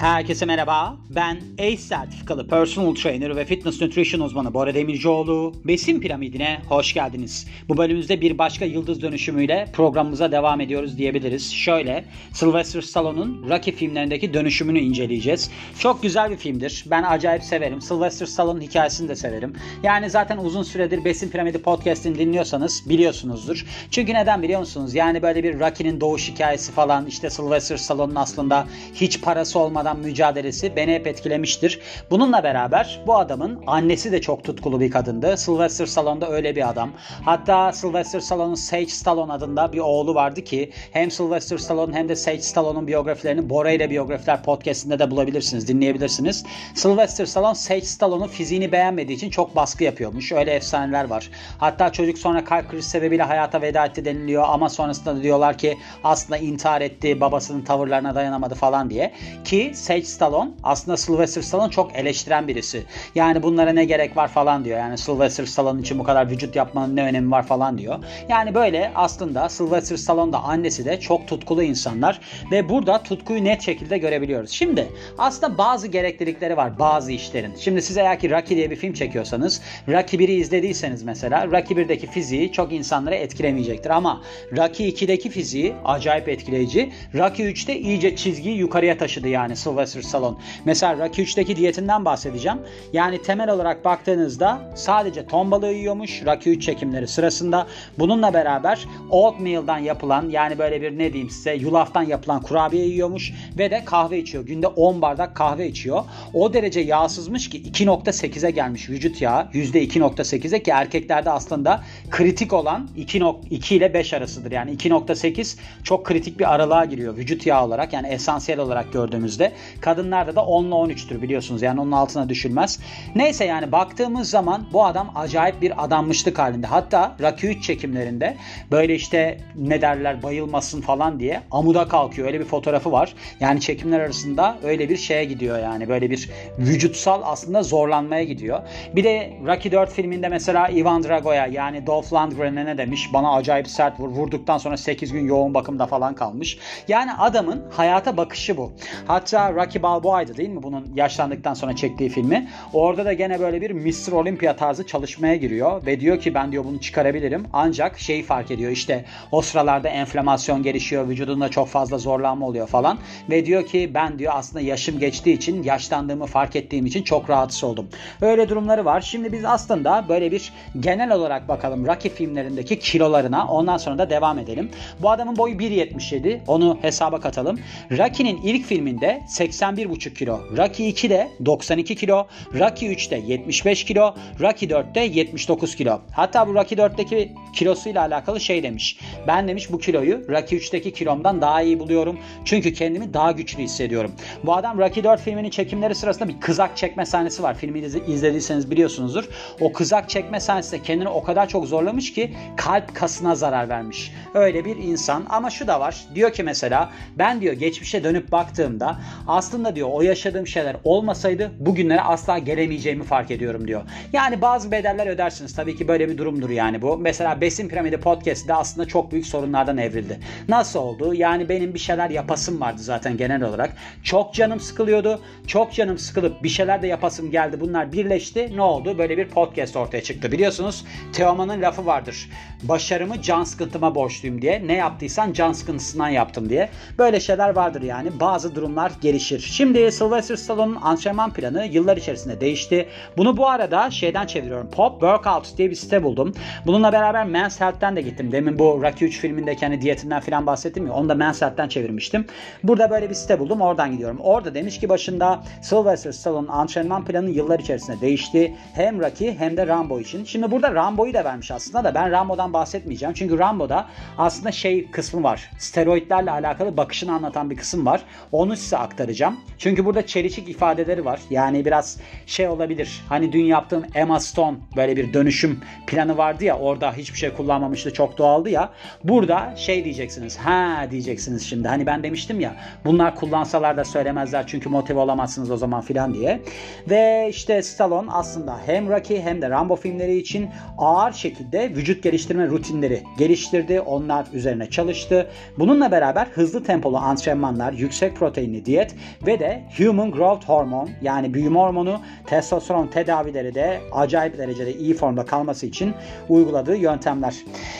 Herkese merhaba. Ben ACE sertifikalı personal trainer ve fitness nutrition uzmanı Bora Demircioğlu. Besin piramidine hoş geldiniz. Bu bölümümüzde bir başka yıldız dönüşümüyle programımıza devam ediyoruz diyebiliriz. Şöyle, Sylvester Stallone'un Rocky filmlerindeki dönüşümünü inceleyeceğiz. Çok güzel bir filmdir. Ben acayip severim. Sylvester Stallone'un hikayesini de severim. Yani zaten uzun süredir Besin Piramidi podcast'ini dinliyorsanız biliyorsunuzdur. Çünkü neden biliyor musunuz? Yani böyle bir Rocky'nin doğuş hikayesi falan işte Sylvester Stallone'un aslında hiç parası olmadan mücadelesi beni hep etkilemiştir. Bununla beraber bu adamın annesi de çok tutkulu bir kadındı. Sylvester Stallone da öyle bir adam. Hatta Sylvester Stallone'un Sage Stallone adında bir oğlu vardı ki hem Sylvester Stallone hem de Sage Stallone'un biyografilerini Bora ile Biyografiler podcastinde de bulabilirsiniz, dinleyebilirsiniz. Sylvester Stallone Sage Stallone'un fiziğini beğenmediği için çok baskı yapıyormuş. Öyle efsaneler var. Hatta çocuk sonra kalp krizi sebebiyle hayata veda etti deniliyor ama sonrasında diyorlar ki aslında intihar etti, babasının tavırlarına dayanamadı falan diye. Ki Sage Stallone aslında Sylvester Stallone çok eleştiren birisi. Yani bunlara ne gerek var falan diyor. Yani Sylvester Stallone için bu kadar vücut yapmanın ne önemi var falan diyor. Yani böyle aslında Sylvester Stallone da annesi de çok tutkulu insanlar ve burada tutkuyu net şekilde görebiliyoruz. Şimdi aslında bazı gereklilikleri var bazı işlerin. Şimdi siz eğer ki Rocky diye bir film çekiyorsanız Rocky 1'i izlediyseniz mesela Rocky 1'deki fiziği çok insanları etkilemeyecektir ama Rocky 2'deki fiziği acayip etkileyici. Rocky 3'te iyice çizgiyi yukarıya taşıdı yani Sylvester Stallone. Mesela Rocky 3'teki diyetinden bahsedeceğim. Yani temel olarak baktığınızda sadece ton balığı yiyormuş Rocky 3 çekimleri sırasında. Bununla beraber oatmeal'dan yapılan yani böyle bir ne diyeyim size yulaftan yapılan kurabiye yiyormuş ve de kahve içiyor. Günde 10 bardak kahve içiyor. O derece yağsızmış ki 2.8'e gelmiş vücut yağı. %2.8'e ki erkeklerde aslında kritik olan 2, 2 ile 5 arasıdır. Yani 2.8 çok kritik bir aralığa giriyor vücut yağı olarak yani esansiyel olarak gördüğümüzde. Kadınlarda da 10 ile 13'tür biliyorsunuz. Yani onun altına düşülmez. Neyse yani baktığımız zaman bu adam acayip bir adammışlık halinde. Hatta Rocky 3 çekimlerinde böyle işte ne derler bayılmasın falan diye amuda kalkıyor. Öyle bir fotoğrafı var. Yani çekimler arasında öyle bir şeye gidiyor yani. Böyle bir vücutsal aslında zorlanmaya gidiyor. Bir de Rocky 4 filminde mesela Ivan Drago'ya yani Dolph Lundgren'e ne demiş? Bana acayip sert vur. Vurduktan sonra 8 gün yoğun bakımda falan kalmış. Yani adamın hayata bakışı bu. Hatta Rocky Balboa'ydı değil mi bunun yaşlandıktan sonra çektiği filmi. Orada da gene böyle bir Mr. Olympia tarzı çalışmaya giriyor ve diyor ki ben diyor bunu çıkarabilirim. Ancak şeyi fark ediyor işte o sıralarda enflamasyon gelişiyor, vücudunda çok fazla zorlanma oluyor falan ve diyor ki ben diyor aslında yaşım geçtiği için yaşlandığımı fark ettiğim için çok rahatsız oldum. Öyle durumları var. Şimdi biz aslında böyle bir genel olarak bakalım Rocky filmlerindeki kilolarına ondan sonra da devam edelim. Bu adamın boyu 1.77 onu hesaba katalım. Rocky'nin ilk filminde 81,5 kilo. Rocky 2'de 92 kilo. Rocky 3'te 75 kilo. Rocky 4'te 79 kilo. Hatta bu Rocky 4'teki kilosuyla alakalı şey demiş. Ben demiş bu kiloyu Rocky 3'teki kilomdan daha iyi buluyorum. Çünkü kendimi daha güçlü hissediyorum. Bu adam Rocky 4 filminin çekimleri sırasında bir kızak çekme sahnesi var. Filmi izlediyseniz biliyorsunuzdur. O kızak çekme sahnesinde kendini o kadar çok zorlamış ki kalp kasına zarar vermiş. Öyle bir insan ama şu da var. Diyor ki mesela ben diyor geçmişe dönüp baktığımda aslında diyor o yaşadığım şeyler olmasaydı bugünlere asla gelemeyeceğimi fark ediyorum diyor. Yani bazı bedeller ödersiniz. Tabii ki böyle bir durumdur yani bu. Mesela Besin Piramidi Podcast'de aslında çok büyük sorunlardan evrildi. Nasıl oldu? Yani benim bir şeyler yapasım vardı zaten genel olarak. Çok canım sıkılıyordu. Çok canım sıkılıp bir şeyler de yapasım geldi. Bunlar birleşti. Ne oldu? Böyle bir podcast ortaya çıktı. Biliyorsunuz Teoman'ın lafı vardır. Başarımı can sıkıntıma borçluyum diye. Ne yaptıysan can sıkıntısından yaptım diye. Böyle şeyler vardır yani. Bazı durumlar gelişir. Şimdi Sylvester Stallone'un antrenman planı yıllar içerisinde değişti. Bunu bu arada şeyden çeviriyorum. Pop Workout diye bir site buldum. Bununla beraber Men's Health'ten de gittim. Demin bu Rocky 3 filmindeki hani diyetinden falan bahsettim ya. Onu da Men's Health'ten çevirmiştim. Burada böyle bir site buldum. Oradan gidiyorum. Orada demiş ki başında Sylvester Stallone'un antrenman planı yıllar içerisinde değişti. Hem Rocky hem de Rambo için. Şimdi burada Rambo'yu da vermiş aslında da ben Rambo'dan bahsetmeyeceğim. Çünkü Rambo'da aslında şey kısmı var. Steroidlerle alakalı bakışını anlatan bir kısım var. Onu size aktaracağım. Çünkü burada çelişik ifadeleri var. Yani biraz şey olabilir. Hani dün yaptığım Emma Stone böyle bir dönüşüm planı vardı ya orada hiçbir şey kullanmamıştı çok doğaldı ya. Burada şey diyeceksiniz. Ha diyeceksiniz şimdi. Hani ben demiştim ya bunlar kullansalar da söylemezler çünkü motive olamazsınız o zaman filan diye. Ve işte Stallone aslında hem Rocky hem de Rambo filmleri için ağır şekilde vücut geliştirme rutinleri geliştirdi. Onlar üzerine çalıştı. Bununla beraber hızlı tempolu antrenmanlar, yüksek proteinli diyet ve de Human Growth Hormone yani büyüme hormonu testosteron tedavileri de acayip derecede iyi formda kalması için uyguladığı yöntemler.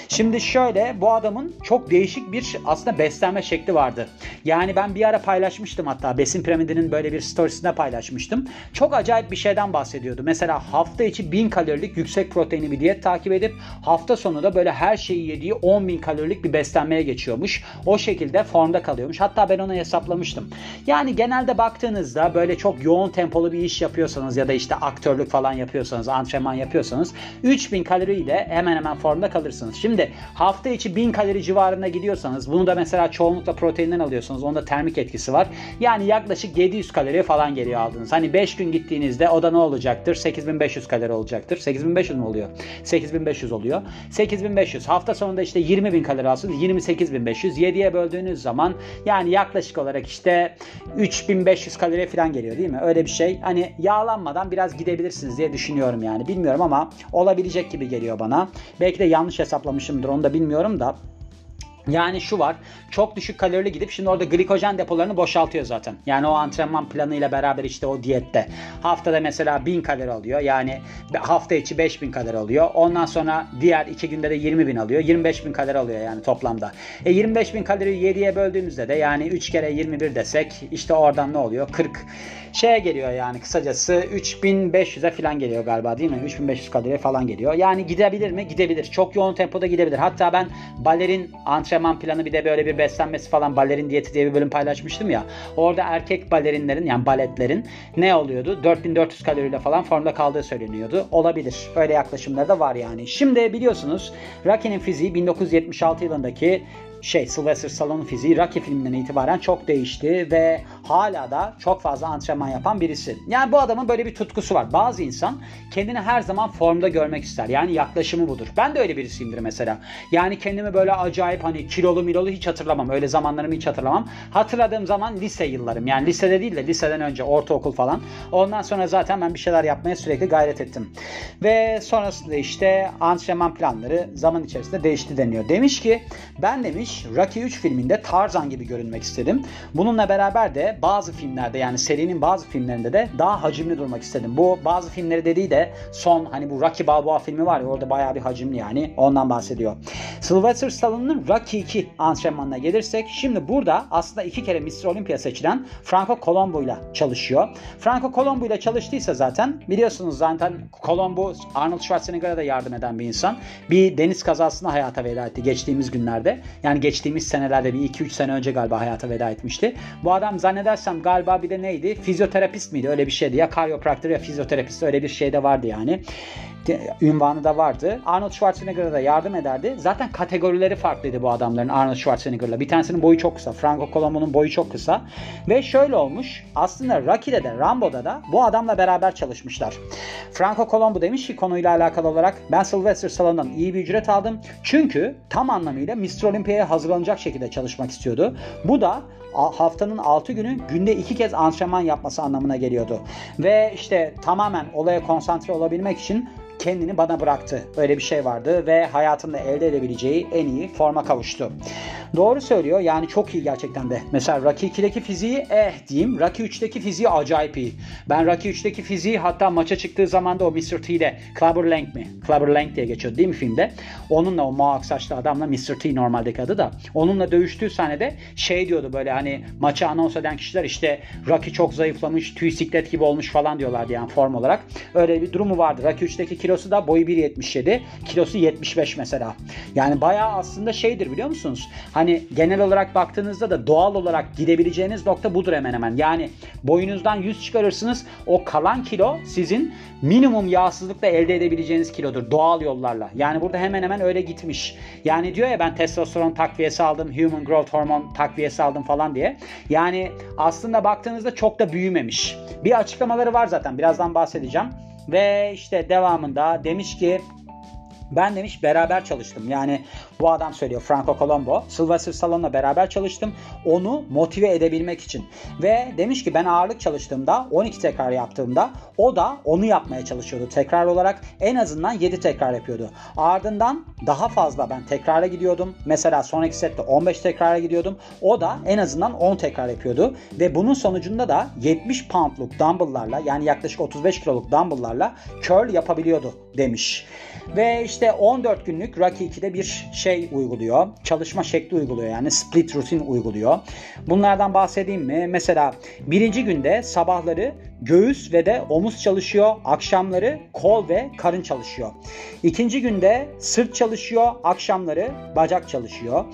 Şimdi şöyle bu adamın çok değişik bir aslında beslenme şekli vardı. Yani ben bir ara paylaşmıştım hatta besin piramidinin böyle bir storiesinde paylaşmıştım. Çok acayip bir şeyden bahsediyordu. Mesela hafta içi 1000 kalorilik yüksek proteinli bir diyet takip edip hafta sonu da böyle her şeyi yediği 10.000 kalorilik bir beslenmeye geçiyormuş. O şekilde formda kalıyormuş. Hatta ben onu hesaplamıştım. Yani genelde baktığınızda böyle çok yoğun tempolu bir iş yapıyorsanız ya da işte aktörlük falan yapıyorsanız, antrenman yapıyorsanız 3000 kaloriyle hemen hemen formda kalırsınız. Şimdi hafta içi 1000 kalori civarında gidiyorsanız bunu da mesela çoğunlukla proteinden alıyorsanız onda termik etkisi var. Yani yaklaşık 700 kalori falan geliyor aldınız. Hani 5 gün gittiğinizde o da ne olacaktır? 8500 kalori olacaktır. 8500 mi oluyor? 8500 oluyor. 8500 hafta sonunda işte 20.000 kalori alsınız. 28.500 7'ye böldüğünüz zaman yani yaklaşık olarak işte 3500 kalori falan geliyor değil mi? Öyle bir şey. Hani yağlanmadan biraz gidebilirsiniz diye düşünüyorum yani. Bilmiyorum ama olabilecek gibi geliyor bana. Belki de yanlış hesaplamışımdır onu da bilmiyorum da. Yani şu var. Çok düşük kalorili gidip şimdi orada glikojen depolarını boşaltıyor zaten. Yani o antrenman planıyla beraber işte o diyette. Haftada mesela 1000 kalori alıyor. Yani hafta içi 5000 kalori alıyor. Ondan sonra diğer iki günde de 20 bin alıyor. 25 bin kalori alıyor yani toplamda. E 25 bin kalori 7'ye böldüğümüzde de yani 3 kere 21 desek işte oradan ne oluyor? 40 şeye geliyor yani kısacası 3500'e falan geliyor galiba değil mi? 3500 kaloriye falan geliyor. Yani gidebilir mi? Gidebilir. Çok yoğun tempoda gidebilir. Hatta ben balerin antrenman planı bir de böyle bir beslenmesi falan balerin diyeti diye bir bölüm paylaşmıştım ya. Orada erkek balerinlerin yani baletlerin ne oluyordu? 4400 kaloriyle falan formda kaldığı söyleniyordu. Olabilir. Öyle yaklaşımlar da var yani. Şimdi biliyorsunuz Rocky'nin fiziği 1976 yılındaki şey Sylvester Stallone fiziği Rocky filminden itibaren çok değişti ve hala da çok fazla antrenman yapan birisi. Yani bu adamın böyle bir tutkusu var. Bazı insan kendini her zaman formda görmek ister. Yani yaklaşımı budur. Ben de öyle birisiyimdir mesela. Yani kendimi böyle acayip hani kilolu milolu hiç hatırlamam. Öyle zamanlarımı hiç hatırlamam. Hatırladığım zaman lise yıllarım. Yani lisede değil de liseden önce ortaokul falan. Ondan sonra zaten ben bir şeyler yapmaya sürekli gayret ettim. Ve sonrasında işte antrenman planları zaman içerisinde değişti deniyor. Demiş ki ben demiş Rocky 3 filminde Tarzan gibi görünmek istedim. Bununla beraber de bazı filmlerde yani serinin bazı filmlerinde de daha hacimli durmak istedim. Bu bazı filmleri dediği de son hani bu Rocky Balboa filmi var ya orada bayağı bir hacimli yani ondan bahsediyor. Sylvester Stallone'ın Rocky 2 antrenmanına gelirsek şimdi burada aslında iki kere Mr. Olympia seçilen Franco Colombo ile çalışıyor. Franco Colombo ile çalıştıysa zaten biliyorsunuz zaten Colombo Arnold Schwarzenegger'a da yardım eden bir insan. Bir deniz kazasında hayata veda etti geçtiğimiz günlerde. Yani geçtiğimiz senelerde bir 2-3 sene önce galiba hayata veda etmişti. Bu adam zannedersem galiba bir de neydi? Fizyoterapist miydi? Öyle bir şeydi ya. Karyopraktör ya fizyoterapist öyle bir şey de vardı yani ünvanı da vardı. Arnold Schwarzenegger'a da yardım ederdi. Zaten kategorileri farklıydı bu adamların Arnold Schwarzenegger'la. Bir tanesinin boyu çok kısa. Franco Colombo'nun boyu çok kısa. Ve şöyle olmuş. Aslında Rocky'de de Rambo'da da bu adamla beraber çalışmışlar. Franco Colombo demiş ki konuyla alakalı olarak ben Sylvester Stallone'dan iyi bir ücret aldım. Çünkü tam anlamıyla Mr. Olympia'ya hazırlanacak şekilde çalışmak istiyordu. Bu da haftanın 6 günü günde 2 kez antrenman yapması anlamına geliyordu. Ve işte tamamen olaya konsantre olabilmek için kendini bana bıraktı. Öyle bir şey vardı ve hayatında elde edebileceği en iyi forma kavuştu. Doğru söylüyor. Yani çok iyi gerçekten de. Mesela Rocky 2'deki fiziği eh diyeyim. Rocky 3'teki fiziği acayip iyi. Ben Rocky 3'teki fiziği hatta maça çıktığı zaman da o Mr. T'de Clubber Lang mi? Clubber Lang diye geçiyor değil mi filmde? Onunla o muak saçlı adamla Mr. T normaldeki adı da. Onunla dövüştüğü sahnede şey diyordu böyle hani maçı anons eden kişiler işte Rocky çok zayıflamış, tüy siklet gibi olmuş falan diyorlardı yani form olarak. Öyle bir durumu vardı. Rocky 3'teki kilosu da boyu 1.77. Kilosu 75 mesela. Yani bayağı aslında şeydir biliyor musunuz? Hani genel olarak baktığınızda da doğal olarak gidebileceğiniz nokta budur hemen hemen. Yani boyunuzdan 100 çıkarırsınız. O kalan kilo sizin minimum yağsızlıkla elde edebileceğiniz kilodur doğal yollarla. Yani burada hemen hemen öyle gitmiş. Yani diyor ya ben testosteron takviyesi aldım, human growth hormone takviyesi aldım falan diye. Yani aslında baktığınızda çok da büyümemiş. Bir açıklamaları var zaten. Birazdan bahsedeceğim. Ve işte devamında demiş ki ben demiş beraber çalıştım. Yani Bu adam söylüyor Franco Colombo. Sylvester Stallone'la beraber çalıştım. Onu motive edebilmek için. Ve demiş ki ben ağırlık çalıştığımda 12 tekrar yaptığımda o da onu yapmaya çalışıyordu tekrar olarak. En azından 7 tekrar yapıyordu. Ardından daha fazla ben tekrara gidiyordum. Mesela sonraki sette 15 tekrara gidiyordum. O da en azından 10 tekrar yapıyordu. Ve bunun sonucunda da 70 poundluk dumbbell'larla yani yaklaşık 35 kiloluk dumbbell'larla curl yapabiliyordu demiş. Ve işte 14 günlük Rocky 2'de bir şey uyguluyor. Çalışma şekli uyguluyor yani split rutin uyguluyor. Bunlardan bahsedeyim mi? Mesela birinci günde sabahları göğüs ve de omuz çalışıyor. Akşamları kol ve karın çalışıyor. İkinci günde sırt çalışıyor. Akşamları bacak çalışıyor.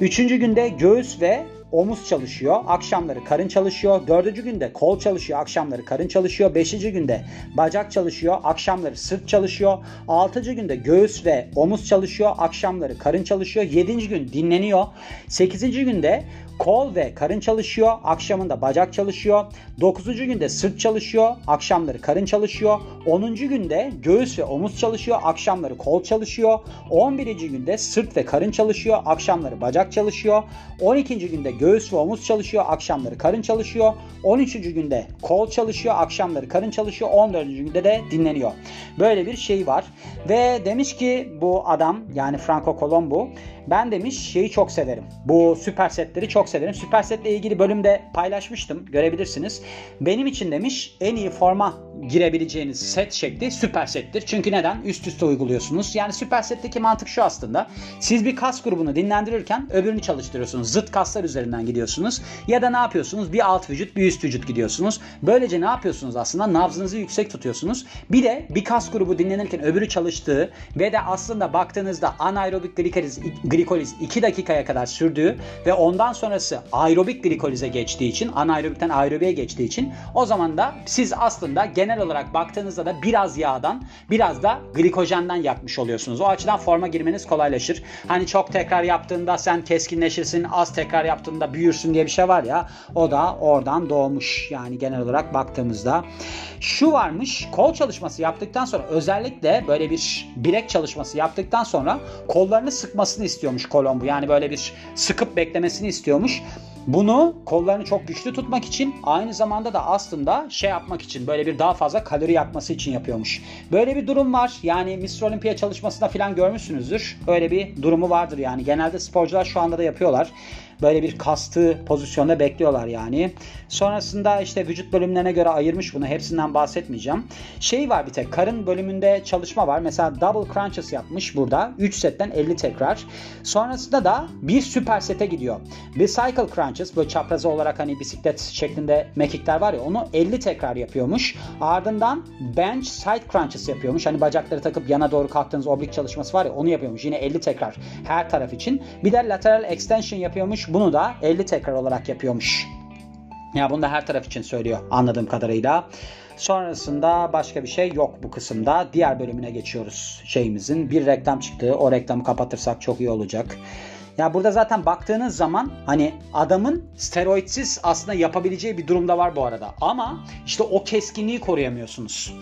Üçüncü günde göğüs ve omuz çalışıyor. Akşamları karın çalışıyor. Dördüncü günde kol çalışıyor. Akşamları karın çalışıyor. Beşinci günde bacak çalışıyor. Akşamları sırt çalışıyor. Altıncı günde göğüs ve omuz çalışıyor. Akşamları karın çalışıyor. Yedinci gün dinleniyor. Sekizinci günde kol ve karın çalışıyor. Akşamında bacak çalışıyor. 9. günde sırt çalışıyor. Akşamları karın çalışıyor. 10. günde göğüs ve omuz çalışıyor. Akşamları kol çalışıyor. 11. günde sırt ve karın çalışıyor. Akşamları bacak çalışıyor. 12. günde göğüs ve omuz çalışıyor. Akşamları karın çalışıyor. 13. günde kol çalışıyor. Akşamları karın çalışıyor. 14. günde de dinleniyor. Böyle bir şey var. Ve demiş ki bu adam yani Franco Colombo ben demiş şeyi çok severim. Bu süper setleri çok severim. Süper setle ilgili bölümde paylaşmıştım. Görebilirsiniz. Benim için demiş en iyi forma girebileceğiniz set şekli süper settir. Çünkü neden? Üst üste uyguluyorsunuz. Yani süper setteki mantık şu aslında. Siz bir kas grubunu dinlendirirken öbürünü çalıştırıyorsunuz. Zıt kaslar üzerinden gidiyorsunuz. Ya da ne yapıyorsunuz? Bir alt vücut bir üst vücut gidiyorsunuz. Böylece ne yapıyorsunuz aslında? Nabzınızı yüksek tutuyorsunuz. Bir de bir kas grubu dinlenirken öbürü çalıştığı ve de aslında baktığınızda anaerobik glikoliz, glikoliz 2 dakikaya kadar sürdüğü ve ondan sonrası aerobik glikolize geçtiği için anaerobikten aerobiye geçtiği için o zaman da siz aslında genel olarak baktığınızda da biraz yağdan biraz da glikojenden yakmış oluyorsunuz. O açıdan forma girmeniz kolaylaşır. Hani çok tekrar yaptığında sen keskinleşirsin, az tekrar yaptığında büyürsün diye bir şey var ya o da oradan doğmuş. Yani genel olarak baktığımızda şu varmış kol çalışması yaptıktan sonra özellikle böyle bir bilek çalışması yaptıktan sonra kollarını sıkmasını istiyormuş Kolombo. Yani böyle bir sıkıp beklemesini istiyormuş. Bunu kollarını çok güçlü tutmak için aynı zamanda da aslında şey yapmak için böyle bir daha fazla kalori yakması için yapıyormuş. Böyle bir durum var. Yani Mr. Olympia çalışmasında falan görmüşsünüzdür. Öyle bir durumu vardır yani. Genelde sporcular şu anda da yapıyorlar böyle bir kastı pozisyonda bekliyorlar yani. Sonrasında işte vücut bölümlerine göre ayırmış bunu. Hepsinden bahsetmeyeceğim. Şey var bir tek karın bölümünde çalışma var. Mesela double crunches yapmış burada. 3 setten 50 tekrar. Sonrasında da bir süper sete gidiyor. Bir cycle crunches böyle çaprazı olarak hani bisiklet şeklinde mekikler var ya onu 50 tekrar yapıyormuş. Ardından bench side crunches yapıyormuş. Hani bacakları takıp yana doğru kalktığınız oblik çalışması var ya onu yapıyormuş. Yine 50 tekrar her taraf için. Bir de lateral extension yapıyormuş. Bunu da 50 tekrar olarak yapıyormuş. Ya bunu da her taraf için söylüyor anladığım kadarıyla. Sonrasında başka bir şey yok bu kısımda. Diğer bölümüne geçiyoruz şeyimizin. Bir reklam çıktı. O reklamı kapatırsak çok iyi olacak. Ya burada zaten baktığınız zaman hani adamın steroidsiz aslında yapabileceği bir durumda var bu arada. Ama işte o keskinliği koruyamıyorsunuz.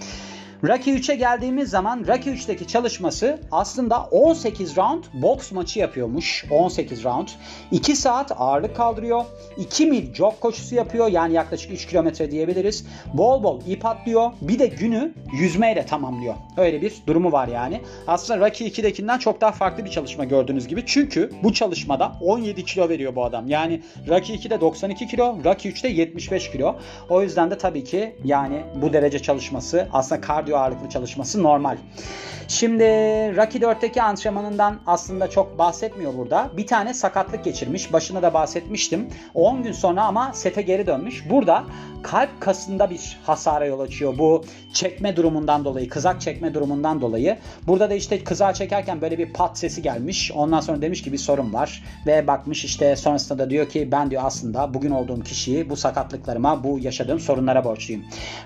Rocky 3'e geldiğimiz zaman Rocky 3'teki çalışması aslında 18 round boks maçı yapıyormuş. 18 round. 2 saat ağırlık kaldırıyor. 2 mil jog koşusu yapıyor. Yani yaklaşık 3 kilometre diyebiliriz. Bol bol ip atlıyor. Bir de günü yüzmeyle tamamlıyor. Öyle bir durumu var yani. Aslında Rocky 2'dekinden çok daha farklı bir çalışma gördüğünüz gibi. Çünkü bu çalışmada 17 kilo veriyor bu adam. Yani Rocky 2'de 92 kilo, Rocky 3'te 75 kilo. O yüzden de tabii ki yani bu derece çalışması aslında kardiyo kardiyo ağırlıklı çalışması normal. Şimdi Rocky 4'teki antrenmanından aslında çok bahsetmiyor burada. Bir tane sakatlık geçirmiş. Başına da bahsetmiştim. 10 gün sonra ama sete geri dönmüş. Burada kalp kasında bir hasara yol açıyor. Bu çekme durumundan dolayı, kızak çekme durumundan dolayı. Burada da işte kızağı çekerken böyle bir pat sesi gelmiş. Ondan sonra demiş ki bir sorun var. Ve bakmış işte sonrasında da diyor ki ben diyor aslında bugün olduğum kişiyi bu sakatlıklarıma, bu yaşadığım sorunlara borçluyum.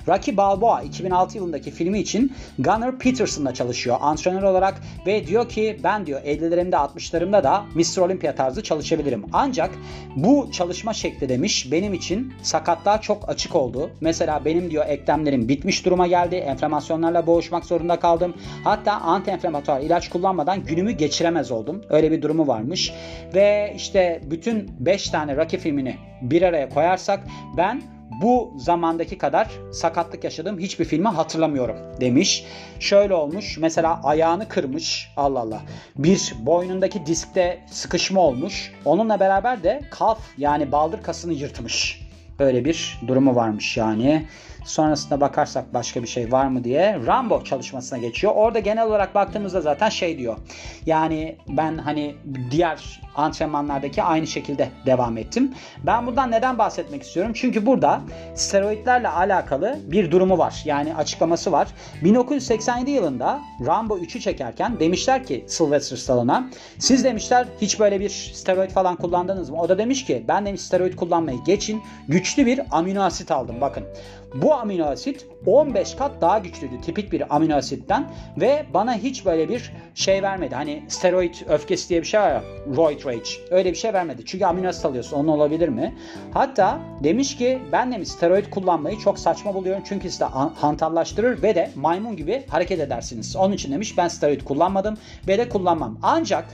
Rocky Balboa 2006 yılındaki film filmi için Gunnar Peterson'la çalışıyor antrenör olarak ve diyor ki ben diyor 50'lerimde 60'larımda da Mr. Olympia tarzı çalışabilirim. Ancak bu çalışma şekli demiş benim için sakatlığa çok açık oldu. Mesela benim diyor eklemlerim bitmiş duruma geldi. Enflamasyonlarla boğuşmak zorunda kaldım. Hatta anti-enflamatuar ilaç kullanmadan günümü geçiremez oldum. Öyle bir durumu varmış. Ve işte bütün 5 tane Rocky filmini bir araya koyarsak ben bu zamandaki kadar sakatlık yaşadığım hiçbir filmi hatırlamıyorum demiş. Şöyle olmuş mesela ayağını kırmış Allah Allah. Bir boynundaki diskte sıkışma olmuş. Onunla beraber de kalf yani baldır kasını yırtmış. Öyle bir durumu varmış yani. Sonrasında bakarsak başka bir şey var mı diye Rambo çalışmasına geçiyor. Orada genel olarak baktığımızda zaten şey diyor. Yani ben hani diğer antrenmanlardaki aynı şekilde devam ettim. Ben buradan neden bahsetmek istiyorum? Çünkü burada steroidlerle alakalı bir durumu var. Yani açıklaması var. 1987 yılında Rambo 3'ü çekerken demişler ki Sylvester Stallone'a siz demişler hiç böyle bir steroid falan kullandınız mı? O da demiş ki ben demiş steroid kullanmayı geçin. Güçlü bir amino asit aldım bakın. Bu amino asit 15 kat daha güçlüydü tipik bir amino asitten ve bana hiç böyle bir şey vermedi. Hani steroid öfkesi diye bir şey var ya roid rage öyle bir şey vermedi. Çünkü amino asit alıyorsun onun olabilir mi? Hatta demiş ki ben demiş steroid kullanmayı çok saçma buluyorum çünkü sizi hantallaştırır ve de maymun gibi hareket edersiniz. Onun için demiş ben steroid kullanmadım ve de kullanmam. Ancak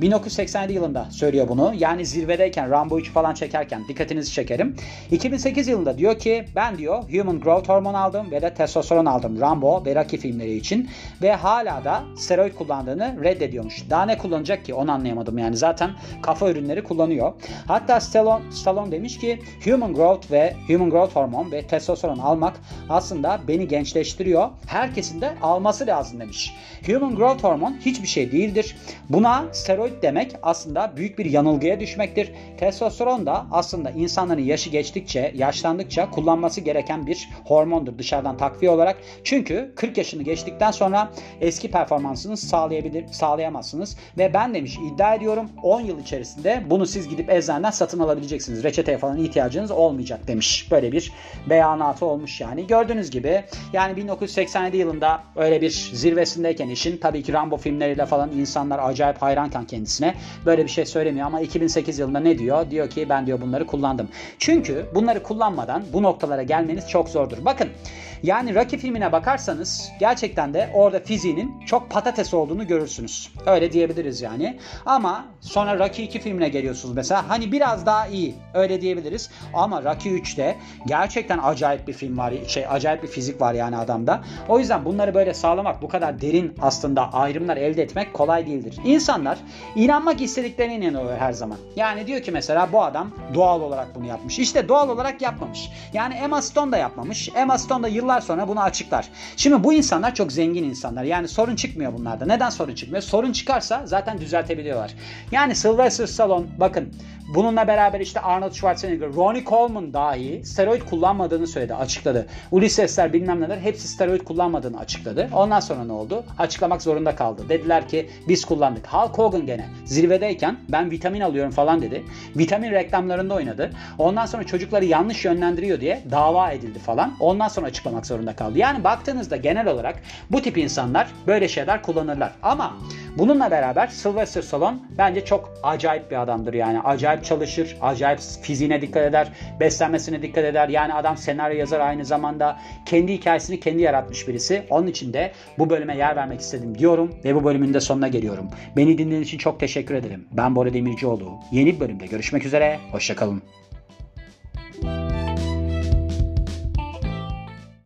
1987 yılında söylüyor bunu. Yani zirvedeyken Rambo 3 falan çekerken dikkatinizi çekerim. 2008 yılında diyor ki ben diyor Human Growth Hormone aldım ve de testosteron aldım Rambo ve Rocky filmleri için ve hala da steroid kullandığını reddediyormuş. Daha ne kullanacak ki onu anlayamadım yani zaten kafa ürünleri kullanıyor. Hatta Stallone, Stallone demiş ki Human Growth ve Human Growth Hormone ve testosteron almak aslında beni gençleştiriyor. Herkesin de alması lazım demiş. Human Growth Hormone hiçbir şey değildir. Buna steroid demek aslında büyük bir yanılgıya düşmektir. Testosteron da aslında insanların yaşı geçtikçe, yaşlandıkça kullanması gereken bir hormondur dışarıdan takviye olarak. Çünkü 40 yaşını geçtikten sonra eski performansını sağlayabilir, sağlayamazsınız. Ve ben demiş iddia ediyorum 10 yıl içerisinde bunu siz gidip eczaneden satın alabileceksiniz. Reçeteye falan ihtiyacınız olmayacak demiş. Böyle bir beyanatı olmuş yani. Gördüğünüz gibi yani 1987 yılında öyle bir zirvesindeyken işin tabii ki Rambo filmleriyle falan insanlar acayip hayranken kendisine böyle bir şey söylemiyor ama 2008 yılında ne diyor? Diyor ki ben diyor bunları kullandım. Çünkü bunları kullanmadan bu noktalara gelmeniz çok zordur. Bakın yani Rocky filmine bakarsanız gerçekten de orada fiziğinin çok patates olduğunu görürsünüz. Öyle diyebiliriz yani. Ama sonra Rocky 2 filmine geliyorsunuz mesela. Hani biraz daha iyi. Öyle diyebiliriz. Ama Rocky 3'te gerçekten acayip bir film var. Şey acayip bir fizik var yani adamda. O yüzden bunları böyle sağlamak bu kadar derin aslında ayrımlar elde etmek kolay değildir. İnsanlar inanmak istediklerine inanıyor her zaman. Yani diyor ki mesela bu adam doğal olarak bunu yapmış. İşte doğal olarak yapmamış. Yani Emma Stone da yapmamış. Emma Stone da yıllar sonra bunu açıklar. Şimdi bu insanlar çok zengin insanlar. Yani sorun çıkmıyor bunlarda. Neden sorun çıkmıyor? Sorun çıkarsa zaten düzeltebiliyorlar. Yani Sylvester Stallone bakın bununla beraber işte Arnold Schwarzenegger, Ronnie Coleman dahi steroid kullanmadığını söyledi, açıkladı. Ulyssesler bilmem neler hepsi steroid kullanmadığını açıkladı. Ondan sonra ne oldu? Açıklamak zorunda kaldı. Dediler ki biz kullandık. Hulk Hogan gene zirvedeyken ben vitamin alıyorum falan dedi. Vitamin reklamlarında oynadı. Ondan sonra çocukları yanlış yönlendiriyor diye dava edildi falan. Ondan sonra açıklamak zorunda kaldı. Yani baktığınızda genel olarak bu tip insanlar böyle şeyler kullanırlar. Ama bununla beraber Sylvester Stallone bence çok acayip bir adamdır yani. Acayip çalışır, acayip fiziğine dikkat eder, beslenmesine dikkat eder. Yani adam senaryo yazar aynı zamanda. Kendi hikayesini kendi yaratmış birisi. Onun için de bu bölüme yer vermek istedim diyorum ve bu bölümün de sonuna geliyorum. Beni dinlediğiniz için çok teşekkür ederim. Ben Bora Demircioğlu. Yeni bir bölümde görüşmek üzere. Hoşçakalın.